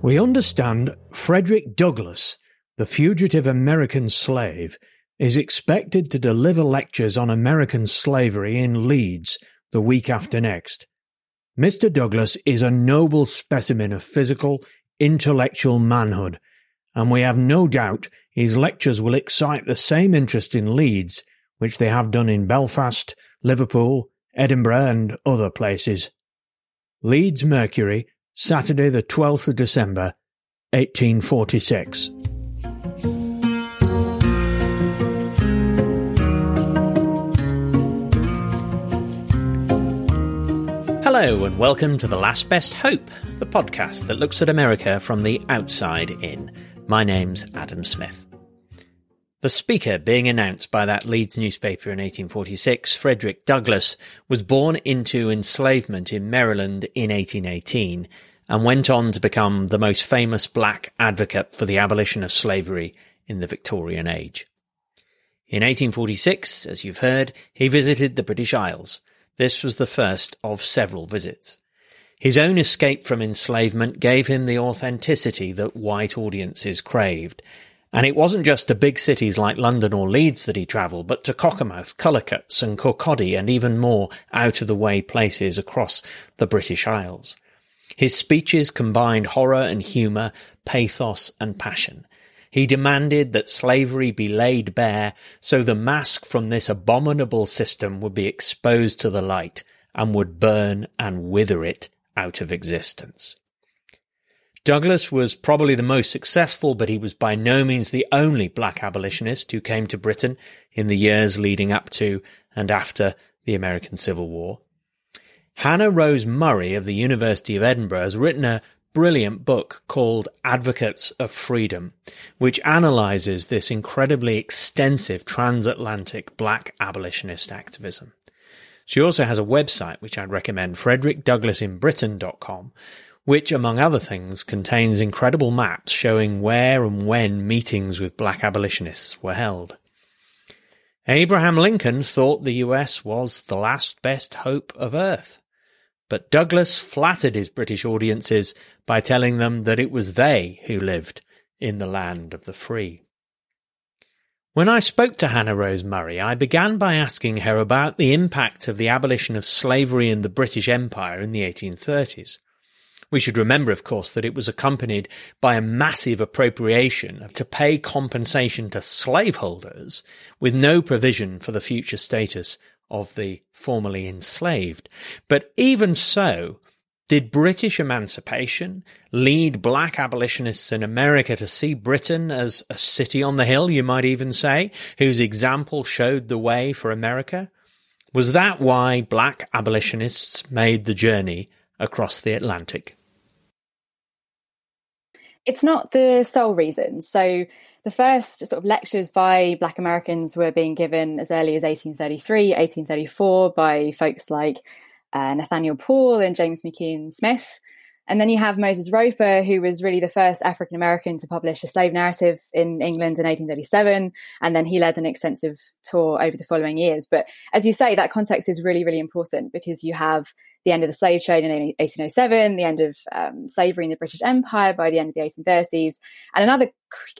We understand Frederick Douglass, the fugitive American slave, is expected to deliver lectures on American slavery in Leeds the week after next. Mr. Douglass is a noble specimen of physical, intellectual manhood, and we have no doubt his lectures will excite the same interest in Leeds which they have done in Belfast, Liverpool, Edinburgh, and other places. Leeds Mercury, Saturday, the 12th of December, 1846. Hello, and welcome to The Last Best Hope, the podcast that looks at America from the outside in. My name's Adam Smith. The speaker being announced by that Leeds newspaper in 1846, Frederick Douglass, was born into enslavement in Maryland in 1818 and went on to become the most famous black advocate for the abolition of slavery in the Victorian age. In 1846, as you've heard, he visited the British Isles this was the first of several visits. His own escape from enslavement gave him the authenticity that white audiences craved. And it wasn't just to big cities like London or Leeds that he travelled, but to Cockermouth, Cullercoats and Kirkcaldy and even more out of the way places across the British Isles. His speeches combined horror and humour, pathos and passion. He demanded that slavery be laid bare so the mask from this abominable system would be exposed to the light and would burn and wither it out of existence. Douglass was probably the most successful, but he was by no means the only black abolitionist who came to Britain in the years leading up to and after the American Civil War. Hannah Rose Murray of the University of Edinburgh has written a brilliant book called Advocates of Freedom, which analyzes this incredibly extensive transatlantic black abolitionist activism. She also has a website which I'd recommend, frederickdouglassinbritain.com, which, among other things, contains incredible maps showing where and when meetings with black abolitionists were held. Abraham Lincoln thought the US was the last best hope of Earth. But Douglass flattered his British audiences by telling them that it was they who lived in the land of the free. When I spoke to Hannah Rose Murray, I began by asking her about the impact of the abolition of slavery in the British Empire in the 1830s. We should remember, of course, that it was accompanied by a massive appropriation to pay compensation to slaveholders with no provision for the future status of the formerly enslaved. But even so, did British emancipation lead black abolitionists in America to see Britain as a city on the hill, you might even say, whose example showed the way for America? Was that why black abolitionists made the journey across the Atlantic? It's not the sole reason. So the first sort of lectures by Black Americans were being given as early as 1833, 1834 by folks like uh, Nathaniel Paul and James McCune Smith. And then you have Moses Roper, who was really the first African American to publish a slave narrative in England in 1837. And then he led an extensive tour over the following years. But as you say, that context is really, really important because you have the end of the slave trade in 1807, the end of um, slavery in the British Empire by the end of the 1830s. And another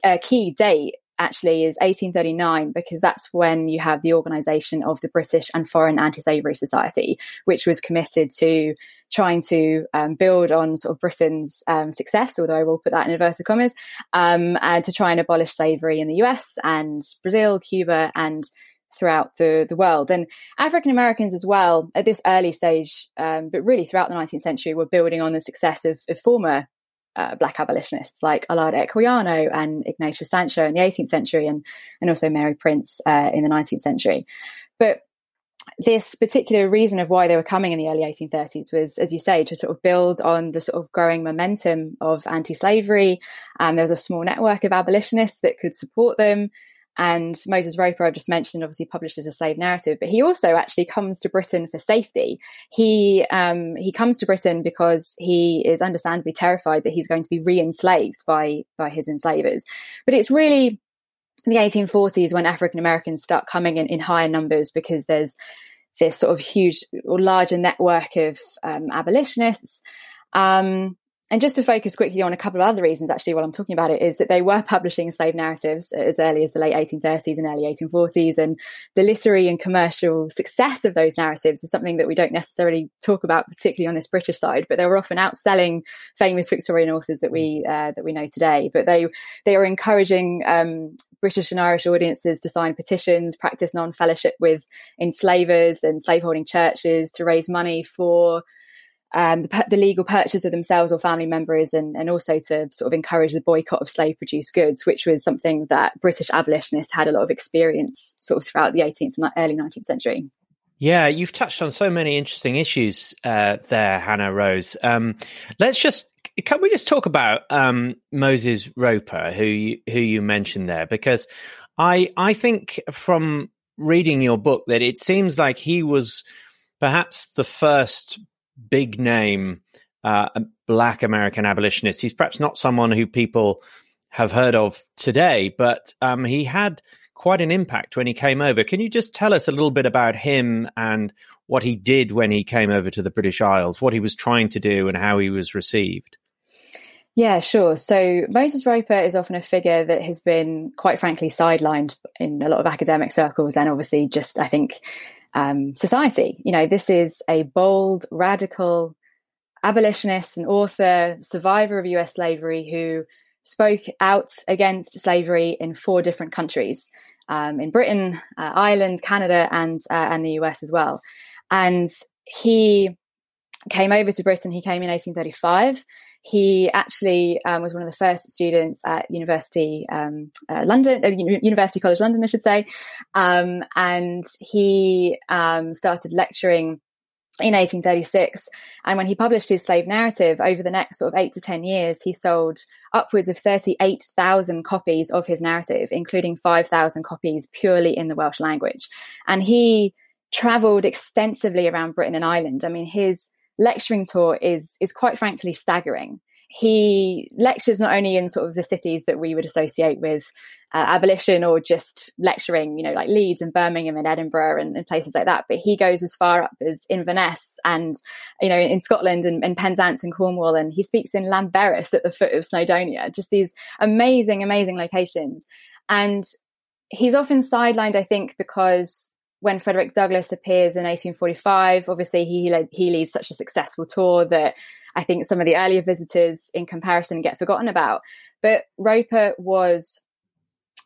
uh, key date actually is 1839 because that's when you have the organisation of the British and Foreign Anti-Slavery Society, which was committed to trying to um, build on sort of Britain's um, success, although I will put that in inverted commas, um, and to try and abolish slavery in the US and Brazil, Cuba, and throughout the, the world. And African Americans as well, at this early stage, um, but really throughout the 19th century, were building on the success of, of former uh, black abolitionists like Olaudah Equiano and Ignatius Sancho in the 18th century and, and also Mary Prince uh, in the 19th century. But this particular reason of why they were coming in the early 1830s was, as you say, to sort of build on the sort of growing momentum of anti-slavery. Um, there was a small network of abolitionists that could support them. And Moses Roper, I've just mentioned, obviously publishes a slave narrative, but he also actually comes to Britain for safety. He um, he comes to Britain because he is understandably terrified that he's going to be re-enslaved by by his enslavers. But it's really the 1840s when African Americans start coming in in higher numbers because there's this sort of huge or larger network of um, abolitionists. Um, and just to focus quickly on a couple of other reasons, actually, while I'm talking about it, is that they were publishing slave narratives as early as the late 1830s and early 1840s. And the literary and commercial success of those narratives is something that we don't necessarily talk about, particularly on this British side. But they were often outselling famous Victorian authors that we uh, that we know today. But they they were encouraging um, British and Irish audiences to sign petitions, practice non-fellowship with enslavers and slaveholding churches to raise money for um, the, the, legal purchase of themselves or family members, and, and also to sort of encourage the boycott of slave produced goods, which was something that British abolitionists had a lot of experience sort of throughout the 18th and early 19th century. Yeah, you've touched on so many interesting issues uh, there, Hannah Rose. Um, let's just can we just talk about um, Moses Roper, who you, who you mentioned there, because I I think from reading your book that it seems like he was perhaps the first big name uh, black American abolitionist. He's perhaps not someone who people have heard of today, but um, he had quite an impact when he came over. Can you just tell us a little bit about him and what he did when he came over to the British Isles, what he was trying to do, and how he was received? Yeah, sure. So Moses Roper is often a figure that has been, quite frankly, sidelined in a lot of academic circles and obviously just, I think, um, society. You know, this is a bold, radical abolitionist and author, survivor of US slavery who spoke out against slavery in four different countries um, in Britain, uh, Ireland, Canada, and, uh, and the US as well. And he came over to Britain. He came in 1835. He actually um, was one of the first students at University um, uh, London, uh, University College London, I should say, um, and he um, started lecturing in 1836. And when he published his slave narrative over the next sort of eight to 10 years, he sold upwards of 38,000 copies of his narrative, including 5,000 copies purely in the Welsh language. And he traveled extensively around Britain and Ireland. I mean, his lecturing tour is is quite frankly staggering. He lectures not only in sort of the cities that we would associate with uh, abolition or just lecturing, you know, like Leeds and Birmingham and Edinburgh and, and, places like that, but he goes as far up as Inverness and, you know, in Scotland and, and Penzance and Cornwall, and he speaks in Llanberis at the foot of Snowdonia. Just these amazing, amazing locations. And he's often sidelined, I think, because when Frederick Douglass appears in 1845, obviously he he leads such a successful tour that I think some of the earlier visitors, in comparison, get forgotten about. But Roper was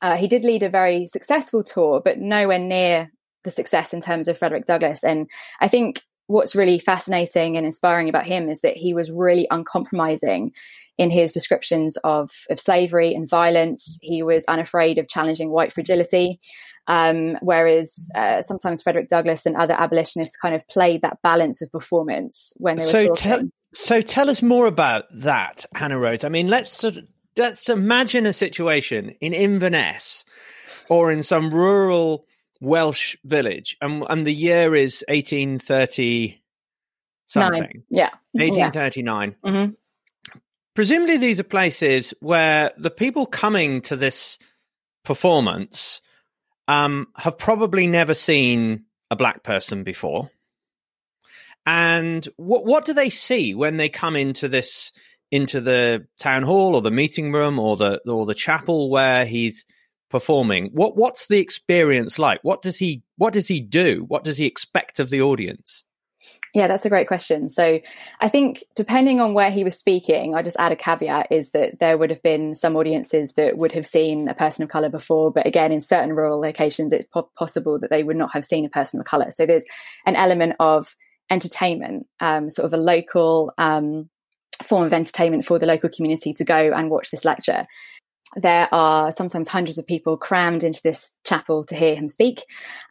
uh, he did lead a very successful tour, but nowhere near the success in terms of Frederick Douglass. And I think what's really fascinating and inspiring about him is that he was really uncompromising in his descriptions of, of slavery and violence. He was unafraid of challenging white fragility. Um, whereas uh, sometimes Frederick Douglass and other abolitionists kind of played that balance of performance when they were so tell so tell us more about that, Hannah Rose. I mean, let's sort of, let's imagine a situation in Inverness or in some rural Welsh village, and and the year is eighteen thirty something. Nine. Yeah, eighteen thirty nine. Mm-hmm. Presumably, these are places where the people coming to this performance um, have probably never seen a black person before. And what what do they see when they come into this into the town hall or the meeting room or the or the chapel where he's performing? What what's the experience like? What does he what does he do? What does he expect of the audience? Yeah, that's a great question. So I think depending on where he was speaking, I just add a caveat is that there would have been some audiences that would have seen a person of color before, but again, in certain rural locations, it's po- possible that they would not have seen a person of color. So there's an element of entertainment, um, sort of a local um, form of entertainment for the local community to go and watch this lecture there are sometimes hundreds of people crammed into this chapel to hear him speak.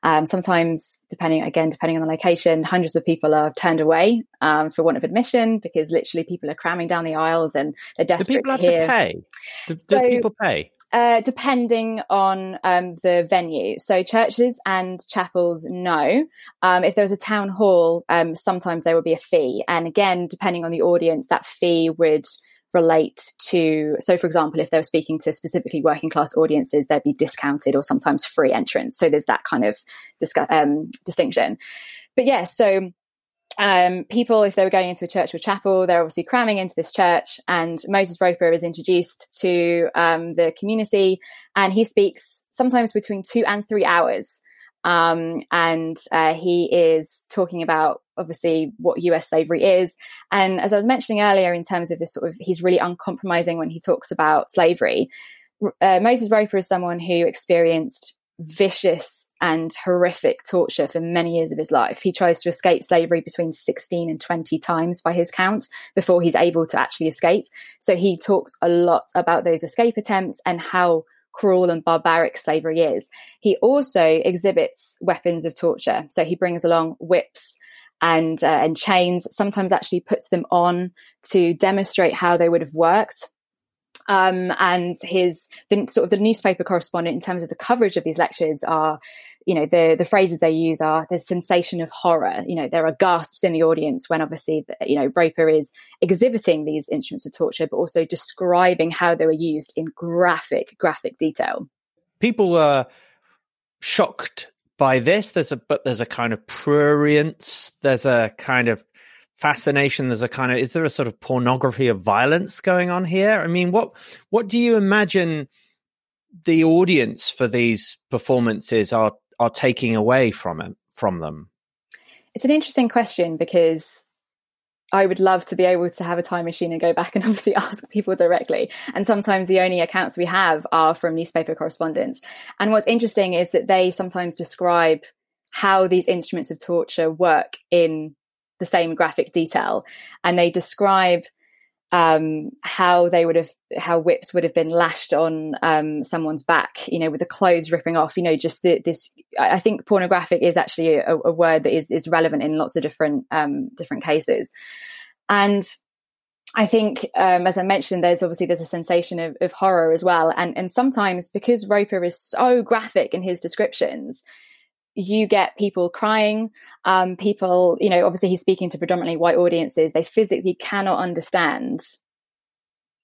Um, sometimes, depending again, depending on the location, hundreds of people are turned away um, for want of admission because literally people are cramming down the aisles and they're desperate. Do people to have to pay? Do, so, people pay? Uh, depending on um, the venue. So churches and chapels, no. Um, if there was a town hall, um, sometimes there would be a fee. And again, depending on the audience, that fee would relate to so for example if they were speaking to specifically working class audiences they'd be discounted or sometimes free entrance so there's that kind of discu- um, distinction but yes, yeah, so um, people, if they were going into a church or chapel, they're obviously cramming into this church. And Moses Roper is introduced to um, the community, and he speaks sometimes between two and three hours. Um, and uh, he is talking about obviously what US slavery is. And as I was mentioning earlier, in terms of this sort of, he's really uncompromising when he talks about slavery. Uh, Moses Roper is someone who experienced vicious and horrific torture for many years of his life. He tries to escape slavery between 16 and 20 times by his count before he's able to actually escape. So he talks a lot about those escape attempts and how cruel and barbaric slavery is. He also exhibits weapons of torture. So he brings along whips and uh, and chains. Sometimes actually puts them on to demonstrate how they would have worked. Um, and his the sort of the newspaper correspondent in terms of the coverage of these lectures are you know the the phrases they use are the sensation of horror you know there are gasps in the audience when obviously you know roper is exhibiting these instruments of torture but also describing how they were used in graphic graphic detail people were shocked by this there's a but there's a kind of prurience there's a kind of fascination there's a kind of is there a sort of pornography of violence going on here? I mean what what do you imagine the audience for these performances are are taking away from it from them? It's an interesting question because I would love to be able to have a time machine and go back and obviously ask people directly. And sometimes the only accounts we have are from newspaper correspondents. And what's interesting is that they sometimes describe how these instruments of torture work in the same graphic detail. And they describe um, how they would have, how whips would have been lashed on um, someone's back, you know, with the clothes ripping off, you know, just the, this. I think pornographic is actually a, a, word that is is relevant in lots of different um, different cases, and I think, um, as I mentioned, there's obviously there's a sensation of, of horror as well, and and sometimes because Roper is so graphic in his descriptions, you get people crying um, people you know obviously he's speaking to predominantly white audiences they physically cannot understand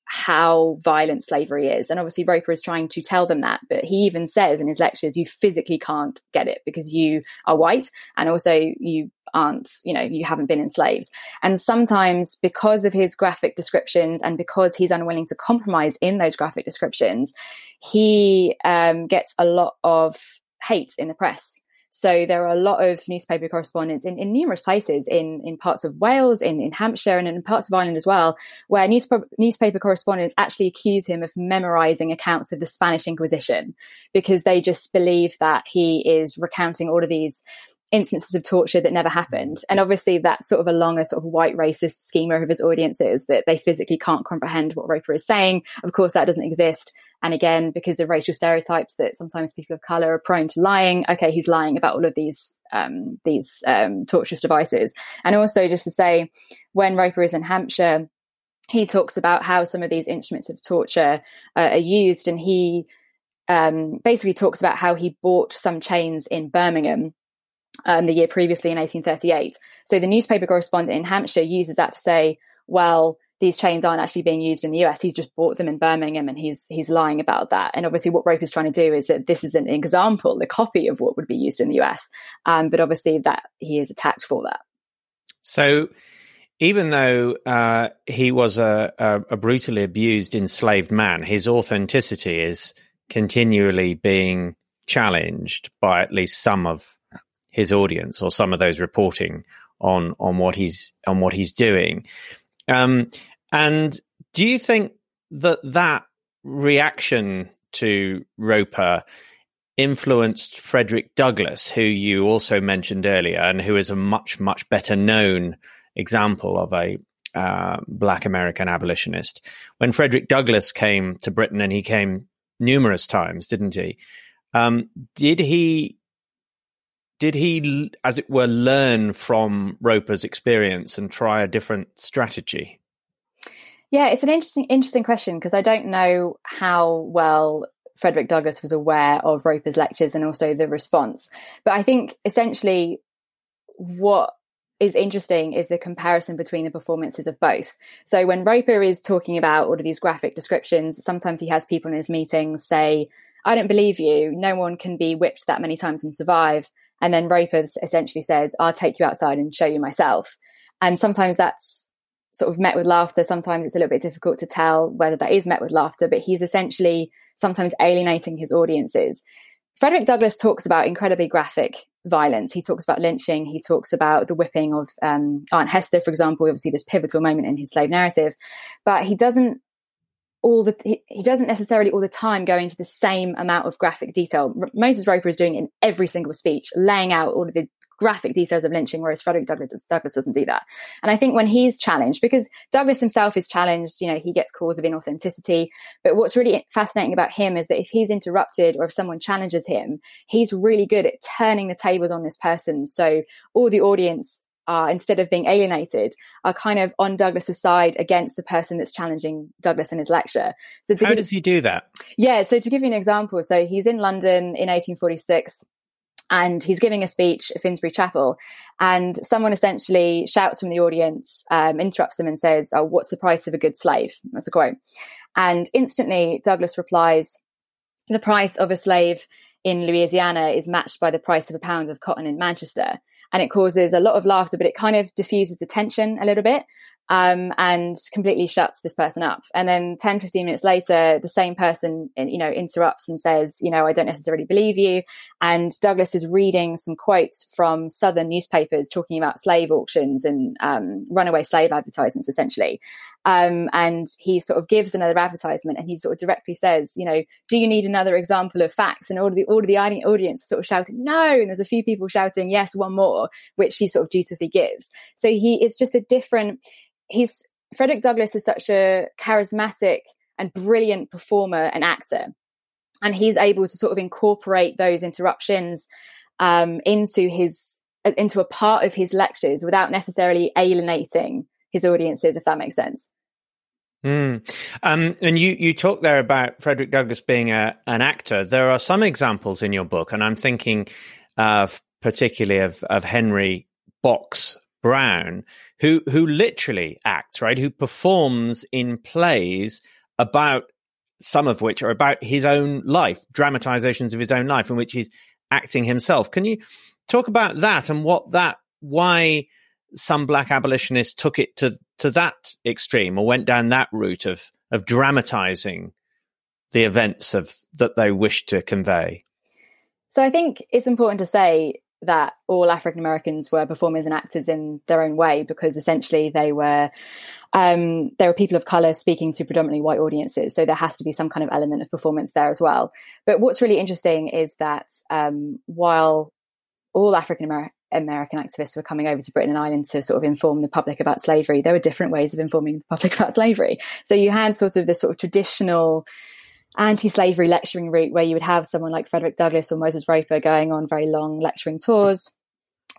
how violent slavery is. And obviously roper is trying to tell them that but he even says in his lectures you physically can't get it because you are white and also you aren't you know you haven't been enslaved. And sometimes because of his graphic descriptions and because he's unwilling to compromise in those graphic descriptions he um, gets a lot of hate in the press so there are a lot of newspaper correspondents in, in numerous places in, in parts of Wales, in, in Hampshire, and in parts of Ireland as well, where newspaper, newspaper correspondents actually accuse him of memorizing accounts of the Spanish Inquisition because they just believe that he is recounting all of these instances of torture that never happened. And obviously that's sort of along a sort of white racist schema of his audiences that they physically can't comprehend what Roper is saying. Of course, that doesn't exist. And again, because of racial stereotypes that sometimes people of color are prone to lying. Okay, he's lying about all of these um, these um, torturous devices. And also, just to say, when Roper is in Hampshire, he talks about how some of these instruments of torture uh, are used, and he um, basically talks about how he bought some chains in Birmingham um, the year previously in 1838. So the newspaper correspondent in Hampshire uses that to say, well, these chains aren't actually being used in the US. He's just bought them in Birmingham and he's he's lying about that. And obviously what Roper is trying to do is that this is an example, a copy of what would be used in the US. Um, but obviously that he is attacked for that. So even though uh, he was a, a, a brutally abused, enslaved man, his authenticity is continually being challenged by at least some of his audience or some of those reporting on on what he's on what he's doing. Um, and do you think that that reaction to Roper influenced Frederick Douglass, who you also mentioned earlier, and who is a much, much better known example of a uh, black American abolitionist? When Frederick Douglass came to Britain, and he came numerous times, didn't he? Um, did he did he, as it were, learn from Roper's experience and try a different strategy? Yeah, it's an interesting interesting question because I don't know how well Frederick Douglass was aware of Roper's lectures and also the response. But I think essentially what is interesting is the comparison between the performances of both. So when Roper is talking about all of these graphic descriptions, sometimes he has people in his meetings say, I don't believe you. No one can be whipped that many times and survive. And then Roper essentially says, I'll take you outside and show you myself. And sometimes that's sort of met with laughter. Sometimes it's a little bit difficult to tell whether that is met with laughter, but he's essentially sometimes alienating his audiences. Frederick Douglass talks about incredibly graphic violence. He talks about lynching. He talks about the whipping of um, Aunt Hester, for example, obviously this pivotal moment in his slave narrative. But he doesn't all the he, he, doesn't necessarily all the time go into the same amount of graphic detail. R- Moses Roper is doing in every single speech, laying out all of the graphic details of lynching, whereas Frederick Douglass, Douglass doesn't do that. And I think when he's challenged, because Douglass himself is challenged, you know, he gets calls of inauthenticity. But what's really fascinating about him is that if he's interrupted or if someone challenges him, he's really good at turning the tables on this person. So all the audience are, instead of being alienated, are kind of on Douglass's side against the person that's challenging Douglass in his lecture. So how does he do that? Yeah, so to give you an example, so he's in London in 1846 and he's giving a speech at Finsbury Chapel, and someone essentially shouts from the audience, um, interrupts him, and says, "Oh, what's the price of a good slave?" That's a quote, and instantly Douglas replies, "The price of a slave." In Louisiana is matched by the price of a pound of cotton in Manchester and it causes a lot of laughter, but it kind of diffuses the tension a little bit um, and completely shuts this person up. And then 10, 15 minutes later, the same person, you know, interrupts and says, you know, I don't necessarily believe you. And Douglass is reading some quotes from Southern newspapers talking about slave auctions and um, runaway slave advertisements, essentially. Um, and he sort of gives another advertisement and he sort of directly says, you know, do you need another example of facts? And all of the, all of the audience sort of shouting, no. And there's a few people shouting, yes, one more, which he sort of dutifully gives. So he, it's just a different, he's Frederick Douglass is such a charismatic and brilliant performer and actor, and he's able to sort of incorporate those interruptions um, into his into a part of his lectures without necessarily alienating his audiences, if that makes sense. Mm. Um, and you you talk there about Frederick Douglass being a, an actor. There are some examples in your book, and I'm thinking uh, particularly of of Henry Box Brown, who who literally acts, right? Who performs in plays about some of which are about his own life, dramatizations of his own life in which he's acting himself. Can you talk about that and what that why some black abolitionists took it to to that extreme or went down that route of of dramatizing the events of that they wished to convey? So I think it's important to say that all African Americans were performers and actors in their own way because essentially they were um, they were people of color speaking to predominantly white audiences. So there has to be some kind of element of performance there as well. But what's really interesting is that um, while all African American activists were coming over to Britain and Ireland to sort of inform the public about slavery, there were different ways of informing the public about slavery. So you had sort of the sort of traditional anti-slavery lecturing route where you would have someone like Frederick Douglass or Moses Roper going on very long lecturing tours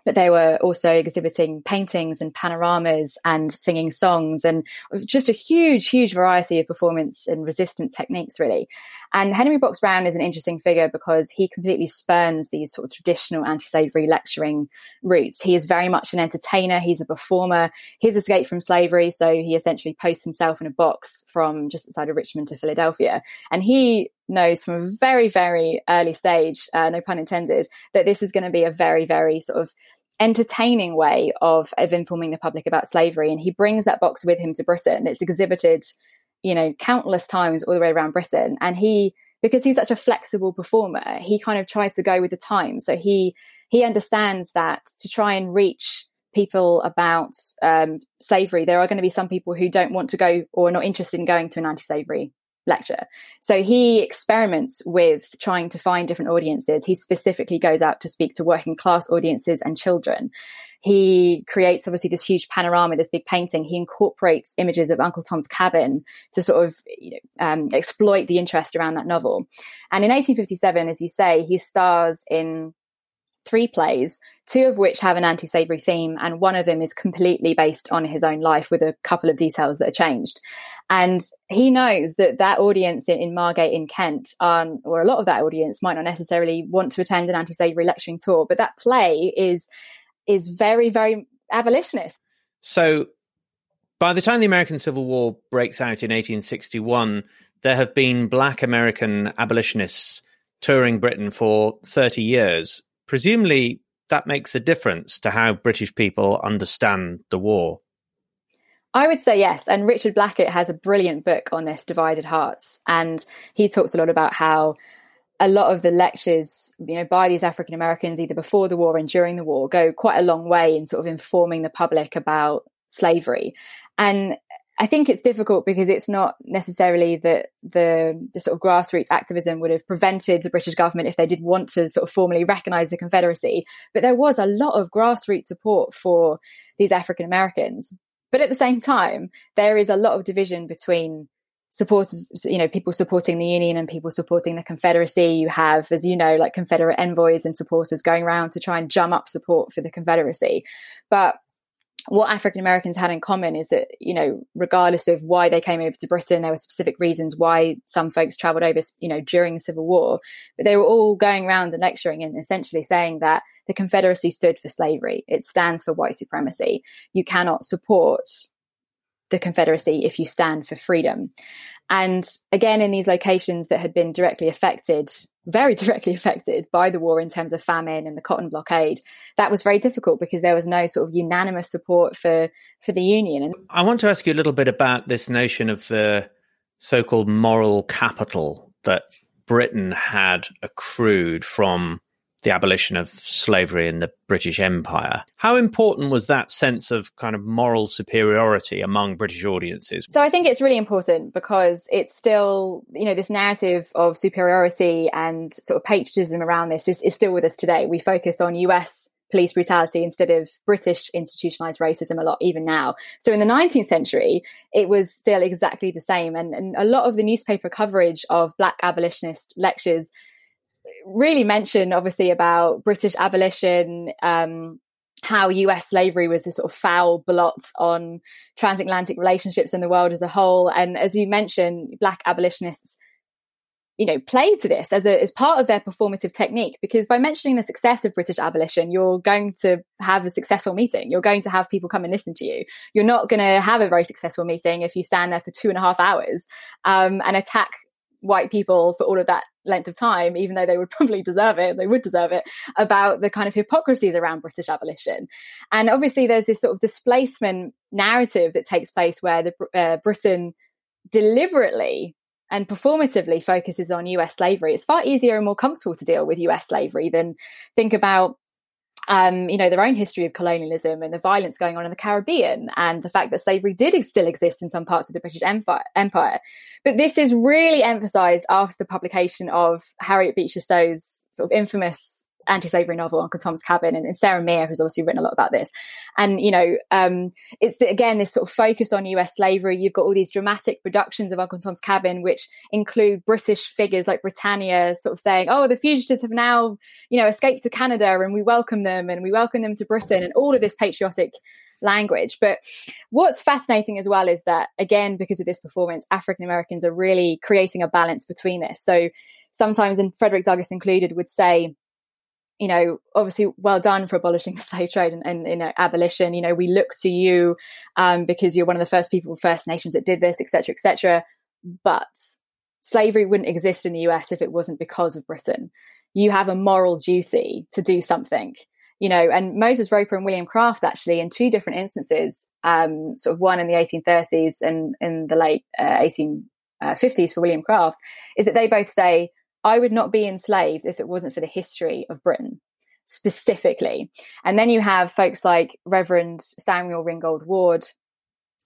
but they were also exhibiting paintings and panoramas and singing songs and just a huge, huge variety of performance and resistant techniques, really. And Henry Box Brown is an interesting figure because he completely spurns these sort of traditional anti-slavery lecturing routes. He is very much an entertainer. He's a performer. He's escaped from slavery. So he essentially posts himself in a box from just outside of Richmond to Philadelphia. And he knows from a very, very early stage, uh, no pun intended, that this is going to be a very, very sort of entertaining way of, of informing the public about slavery. And he brings that box with him to Britain. It's exhibited, you know, countless times all the way around Britain. And he, because he's such a flexible performer, he kind of tries to go with the times. So he, he understands that to try and reach people about um, slavery, there are going to be some people who don't want to go or are not interested in going to an anti-slavery lecture. So he experiments with trying to find different audiences. He specifically goes out to speak to working class audiences and children. He creates obviously this huge panorama, this big painting. He incorporates images of Uncle Tom's Cabin to sort of you know, um, exploit the interest around that novel. And in 1857, as you say, he stars in three plays, two of which have an anti slavery theme, and one of them is completely based on his own life with a couple of details that are changed. And he knows that that audience in, in Margate in Kent, um, or a lot of that audience, might not necessarily want to attend an anti slavery lecturing tour, but that play is is very, very abolitionist. So by the time the American Civil War breaks out in 1861, there have been black American abolitionists touring Britain for 30 years presumably that makes a difference to how British people understand the war? I would say yes. And Richard Blackett has a brilliant book on this, Divided Hearts. And he talks a lot about how a lot of the lectures, you know, by these African Americans, either before the war and during the war, go quite a long way in sort of informing the public about slavery. And I think it's difficult because it's not necessarily that the, the sort of grassroots activism would have prevented the British government if they did want to sort of formally recognise the Confederacy. But there was a lot of grassroots support for these African Americans. But at the same time, there is a lot of division between supporters, you know, people supporting the Union and people supporting the Confederacy. You have, as you know, like Confederate envoys and supporters going around to try and jump up support for the Confederacy. But what African Americans had in common is that, you know, regardless of why they came over to Britain, there were specific reasons why some folks traveled over, you know, during the Civil War, but they were all going around and lecturing and essentially saying that the Confederacy stood for slavery. It stands for white supremacy. You cannot support the Confederacy if you stand for freedom. And again, in these locations that had been directly affected, very directly affected by the war in terms of famine and the cotton blockade, that was very difficult because there was no sort of unanimous support for for the union. And I want to ask you a little bit about this notion of the so-called moral capital that Britain had accrued from the abolition of slavery in the British Empire. How important was that sense of kind of moral superiority among British audiences? So I think it's really important because it's still, you know, this narrative of superiority and sort of patriotism around this is, is still with us today. We focus on US police brutality instead of British institutionalized racism a lot, even now. So in the 19th century, it was still exactly the same. And, and a lot of the newspaper coverage of Black abolitionist lectures really mention obviously about British abolition, um, how US slavery was a sort of foul blot on transatlantic relationships in the world as a whole. And as you mentioned, Black abolitionists, you know, played to this as a as part of their performative technique because by mentioning the success of British abolition, you're going to have a successful meeting. You're going to have people come and listen to you. You're not going to have a very successful meeting if you stand there for two and a half hours um, and attack white people for all of that length of time, even though they would probably deserve it, they would deserve it, about the kind of hypocrisies around British abolition. And obviously, there's this sort of displacement narrative that takes place where the uh, Britain deliberately and performatively focuses on US slavery. It's far easier and more comfortable to deal with US slavery than think about um, you know, their own history of colonialism and the violence going on in the Caribbean and the fact that slavery did still exist in some parts of the British Empire. But this is really emphasized after the publication of Harriet Beecher Stowe's sort of infamous anti-slavery novel Uncle Tom's Cabin, and, and, Sarah Meer has obviously written a lot about this. And you know, um, it's the, again this sort of focus on U.S. slavery. You've got all these dramatic productions of Uncle Tom's Cabin, which include British figures like Britannia, sort of saying, "Oh, the fugitives have now, you know, escaped to Canada, and we welcome them, and we welcome them to Britain," and all of this patriotic language. But what's fascinating as well is that, again, because of this performance, African Americans are really creating a balance between this. So sometimes, and Frederick Douglass included, would say, you know, obviously well done for abolishing the slave trade and, and you know, abolition. You know, we look to you um, because you're one of the first people, First Nations that did this, etc., etc. But slavery wouldn't exist in the US if it wasn't because of Britain. You have a moral duty to do something, you know, and Moses Roper and William Craft actually in two different instances, um, sort of one in the 1830s and in the late uh, 1850s for William Craft, is that they both say, I would not be enslaved if it wasn't for the history of Britain specifically. And then you have folks like Reverend Samuel Ringgold Ward,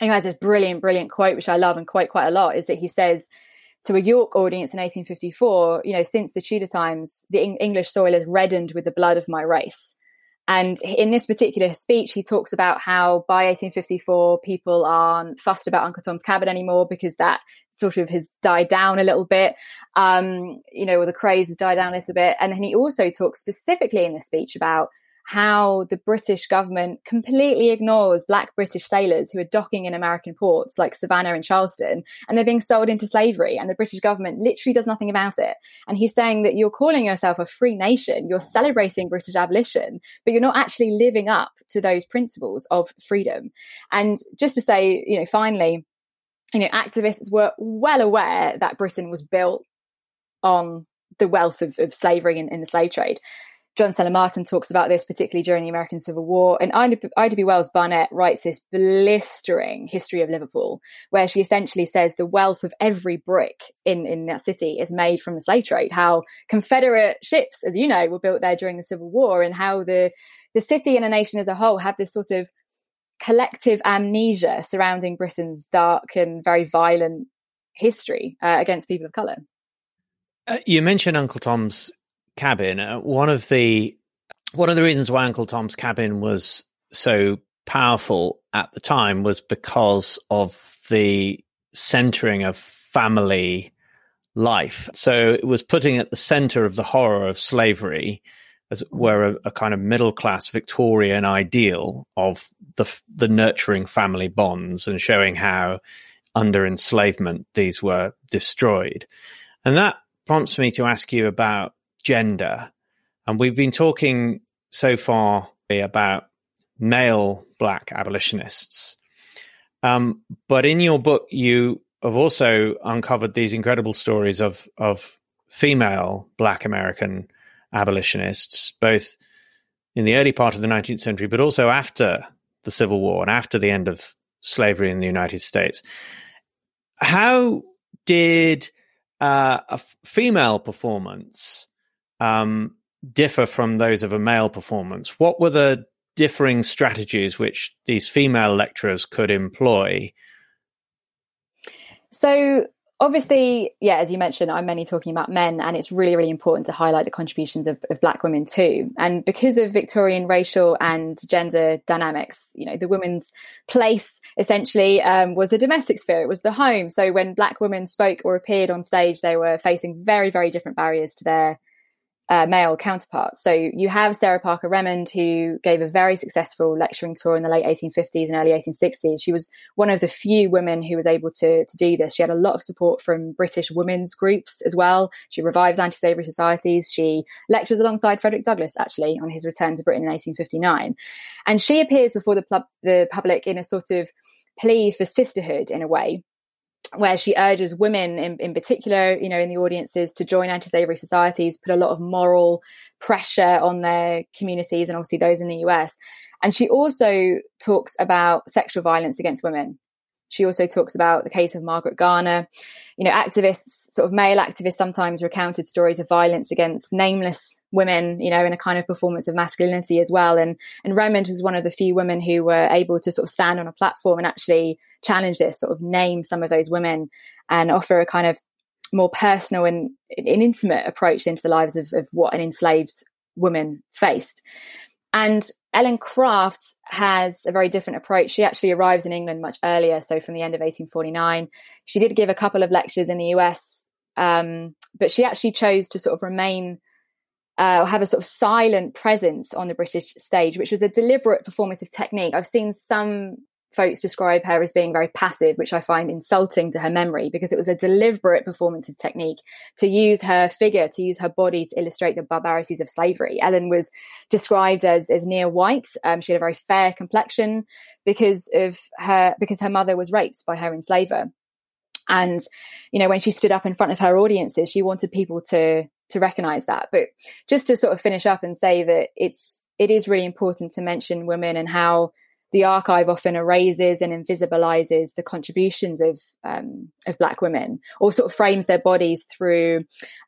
who has this brilliant, brilliant quote, which I love and quote quite a lot, is that he says to a York audience in 1854, you know, since the Tudor times, the English soil is reddened with the blood of my race. And in this particular speech, he talks about how by 1854, people aren't fussed about Uncle Tom's Cabin anymore because that sort of has died down a little bit. Um, you know, or the craze has died down a little bit. And then he also talks specifically in the speech about how the British government completely ignores black British sailors who are docking in American ports like Savannah and Charleston, and they're being sold into slavery, and the British government literally does nothing about it. And he's saying that you're calling yourself a free nation, you're celebrating British abolition, but you're not actually living up to those principles of freedom. And just to say, you know, finally, you know, activists were well aware that Britain was built on the wealth of, of slavery in, in the slave trade John Sella Martin talks about this, particularly during the American Civil War. And Ida B. Wells Barnett writes this blistering history of Liverpool, where she essentially says the wealth of every brick in, in that city is made from the slave trade, how Confederate ships, as you know, were built there during the Civil War, and how the, the city and a nation as a whole have this sort of collective amnesia surrounding Britain's dark and very violent history uh, against people of colour. Uh, you mentioned Uncle Tom's Cabin. Uh, one of the one of the reasons why Uncle Tom's Cabin was so powerful at the time was because of the centering of family life. So it was putting at the center of the horror of slavery, as it were, a, a kind of middle class Victorian ideal of the the nurturing family bonds and showing how under enslavement these were destroyed. And that prompts me to ask you about gender. And we've been talking so far about male black abolitionists. Um, but in your book, you have also uncovered these incredible stories of, of female black American abolitionists, both in the early part of the 19th century, but also after the Civil War and after the end of slavery in the United States. How did uh, a f- female performance um, differ from those of a male performance? What were the differing strategies which these female lecturers could employ? So, obviously, yeah, as you mentioned, I'm mainly talking about men, and it's really, really important to highlight the contributions of, of, black women too. And because of Victorian racial and gender dynamics, you know, the women's place essentially um, was the domestic sphere, it was the home. So when black women spoke or appeared on stage, they were facing very, very different barriers to their uh, male counterparts. So you have Sarah Parker Remond, who gave a very successful lecturing tour in the late 1850s and early 1860s. She was one of the few women who was able to, to do this. She had a lot of support from British women's groups as well. She revives anti slavery societies. She lectures alongside Frederick Douglass, actually, on his return to Britain in 1859. And she appears before the, pub- the public in a sort of plea for sisterhood in a way where she urges women in, in particular, you know, in the audiences to join anti-slavery societies, put a lot of moral pressure on their communities and obviously those in the US. And she also talks about sexual violence against women. She also talks about the case of Margaret Garner. You know, activists, sort of male activists, sometimes recounted stories of violence against nameless women, you know, in a kind of performance of masculinity as well. And and Remond was one of the few women who were able to sort of stand on a platform and actually challenge this, sort of name some of those women and offer a kind of more personal and an intimate approach into the lives of, of what an enslaved woman faced. And Ellen Crafts has a very different approach. She actually arrives in England much earlier, so from the end of 1849. She did give a couple of lectures in the US, um, but she actually chose to sort of remain uh, or have a sort of silent presence on the British stage, which was a deliberate performative technique. I've seen some folks describe her as being very passive, which I find insulting to her memory because it was a deliberate performative technique to use her figure, to use her body to illustrate the barbarities of slavery. Ellen was described as, as near white. Um, she had a very fair complexion because of her, because her mother was raped by her enslaver. And, you know, when she stood up in front of her audiences, she wanted people to, to recognize that. But just to sort of finish up and say that it's, it is really important to mention women and how the archive often erases and invisibilizes the contributions of um, of black women, or sort of frames their bodies through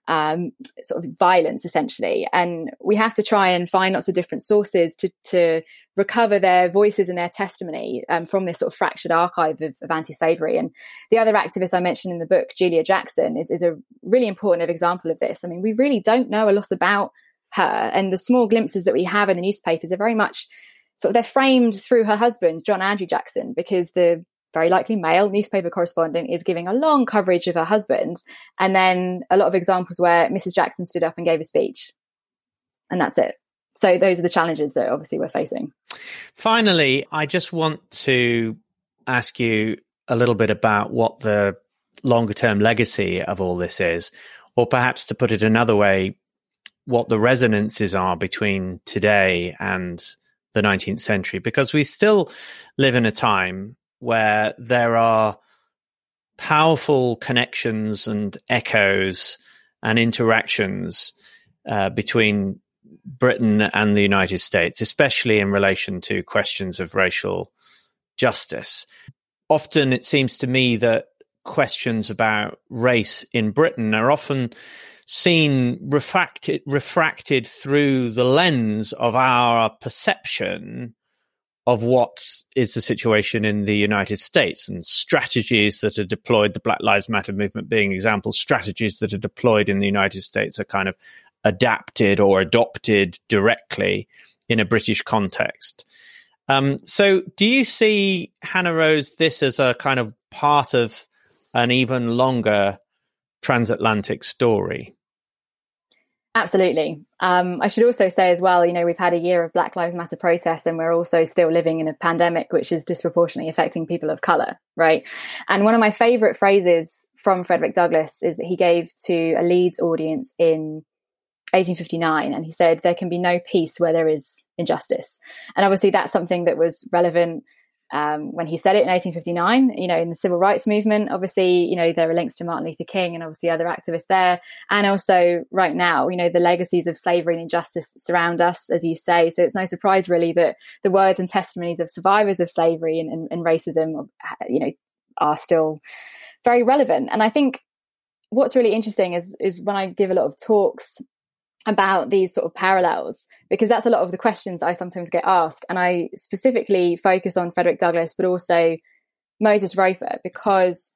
um, sort of violence, essentially. And we have to try and find lots of different sources to to recover their voices and their testimony um, from this sort of fractured archive of, of anti-slavery. And the other activist I mentioned in the book, Julia Jackson, is, is a really important example of this. I mean, we really don't know a lot about her, and the small glimpses that we have in the newspapers are very much sort of they're framed through her husband, John Andrew Jackson, because the very likely male newspaper correspondent is giving a long coverage of her husband. And then a lot of examples where Mrs. Jackson stood up and gave a speech. And that's it. So those are the challenges that obviously we're facing. Finally, I just want to ask you a little bit about what the longer term legacy of all this is, or perhaps to put it another way, what the resonances are between today and the 19th century because we still live in a time where there are powerful connections and echoes and interactions uh, between Britain and the United States, especially in relation to questions of racial justice. Often it seems to me that questions about race in Britain are often seen refracted, refracted through the lens of our perception of what is the situation in the United States and strategies that are deployed, the Black Lives Matter movement being examples, strategies that are deployed in the United States are kind of adapted or adopted directly in a British context. Um, so, do you see Hannah Rose this as a kind of part of an even longer transatlantic story? Absolutely. Um, I should also say as well, you know, we've had a year of Black Lives Matter protests and we're also still living in a pandemic, which is disproportionately affecting people of color, right? And one of my favorite phrases from Frederick Douglass is that he gave to a Leeds audience in 1859 and he said, There can be no peace where there is injustice. And obviously, that's something that was relevant um, when he said it in 1859, you know, in the civil rights movement, obviously, you know, there are links to Martin Luther King and obviously other activists there. And also right now, you know, the legacies of slavery and injustice surround us, as you say. So it's no surprise really that the words and testimonies of survivors of slavery and, and, and racism, you know, are still very relevant. And I think what's really interesting is, is when I give a lot of talks about these sort of parallels because that's a lot of the questions that I sometimes get asked. And I specifically focus on Frederick Douglass, but also Moses Roper because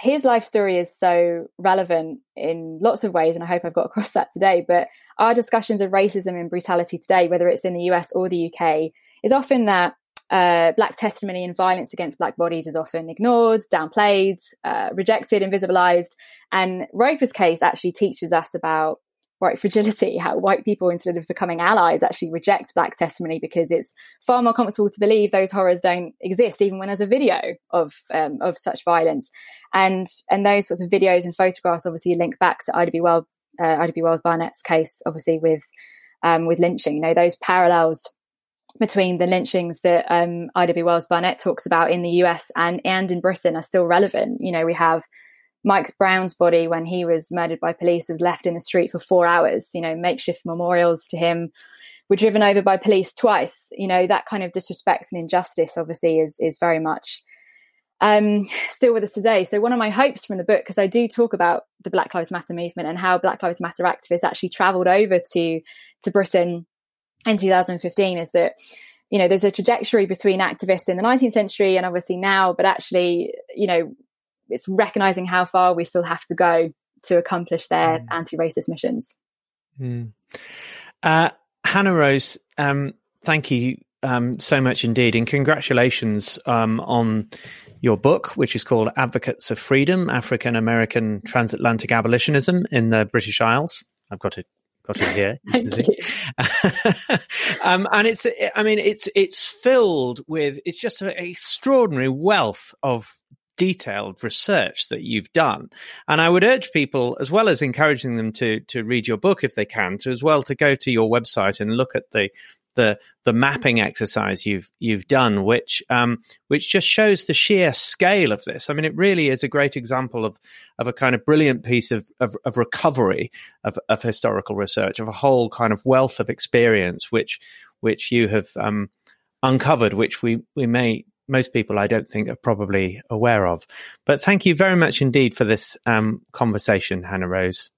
his life story is so relevant in lots of ways. And I hope I've got across that today. But our discussions of racism and brutality today, whether it's in the US or the UK, is often that uh, black testimony and violence against black bodies is often ignored, downplayed, uh, rejected, invisibilized. And Roper's case actually teaches us about white fragility, how white people, instead of becoming allies, actually reject black testimony because it's far more comfortable to believe those horrors don't exist, even when there's a video of um, of such violence. And and those sorts of videos and photographs obviously link back to Ida B. Wells, uh, Ida B. Wells Barnett's case, obviously with um, with lynching. You know those parallels between the lynchings that um, Ida B. Wells Barnett talks about in the US and and in Britain are still relevant. You know we have Mike Brown's body when he was murdered by police was left in the street for four hours. You know, makeshift memorials to him were driven over by police twice. You know, that kind of disrespect and injustice obviously is is very much um, still with us today. So one of my hopes from the book, because I do talk about the Black Lives Matter movement and how Black Lives Matter activists actually travelled over to to Britain in 2015, is that you know there's a trajectory between activists in the 19th century and obviously now, but actually, you know, it's recognizing how far we still have to go to accomplish their mm. anti-racist missions. Mm. Uh, Hannah Rose, um, thank you um, so much indeed, and congratulations um, on your book, which is called Advocates of Freedom: African American Transatlantic Abolitionism in the British Isles. I've got it got it here. um, and it's, I mean, it's it's filled with it's just an extraordinary wealth of detailed research that you've done. And I would urge people, as well as encouraging them to to read your book if they can, to as well to go to your website and look at the the the mapping exercise you've you've done, which um, which just shows the sheer scale of this. I mean, it really is a great example of of a kind of brilliant piece of of, of recovery of, of historical research, of a whole kind of wealth of experience, which which you have um, uncovered, which we we may most people I don't think are probably aware of. But thank you very much indeed for this um, conversation, Hannah Rose.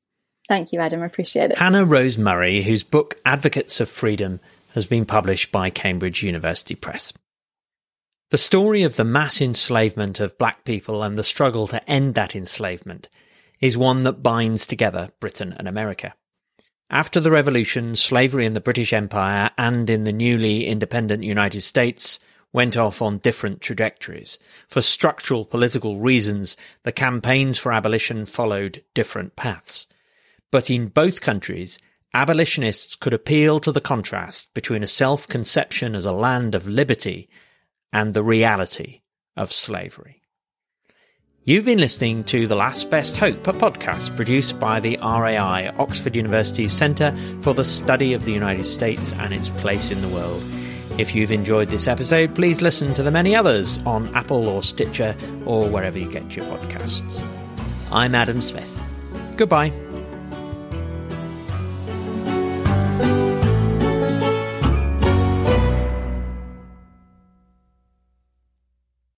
Thank you, Adam. I appreciate it. Hannah Rose Murray, whose book Advocates of Freedom has been published by Cambridge University Press. The story of the mass enslavement of black people and the struggle to end that enslavement is one that binds together Britain and America. After the Revolution, slavery in the British Empire and in the newly independent United States went off on different trajectories. For structural political reasons, the campaigns for abolition followed different paths. But in both countries, abolitionists could appeal to the contrast between a self-conception as a land of liberty and the reality of slavery. You've been listening to The Last Best Hope, a podcast produced by the RAI, Oxford University's Centre for the Study of the United States and its Place in the World. If you've enjoyed this episode, please listen to the many others on Apple or Stitcher or wherever you get your podcasts. I'm Adam Smith. Goodbye.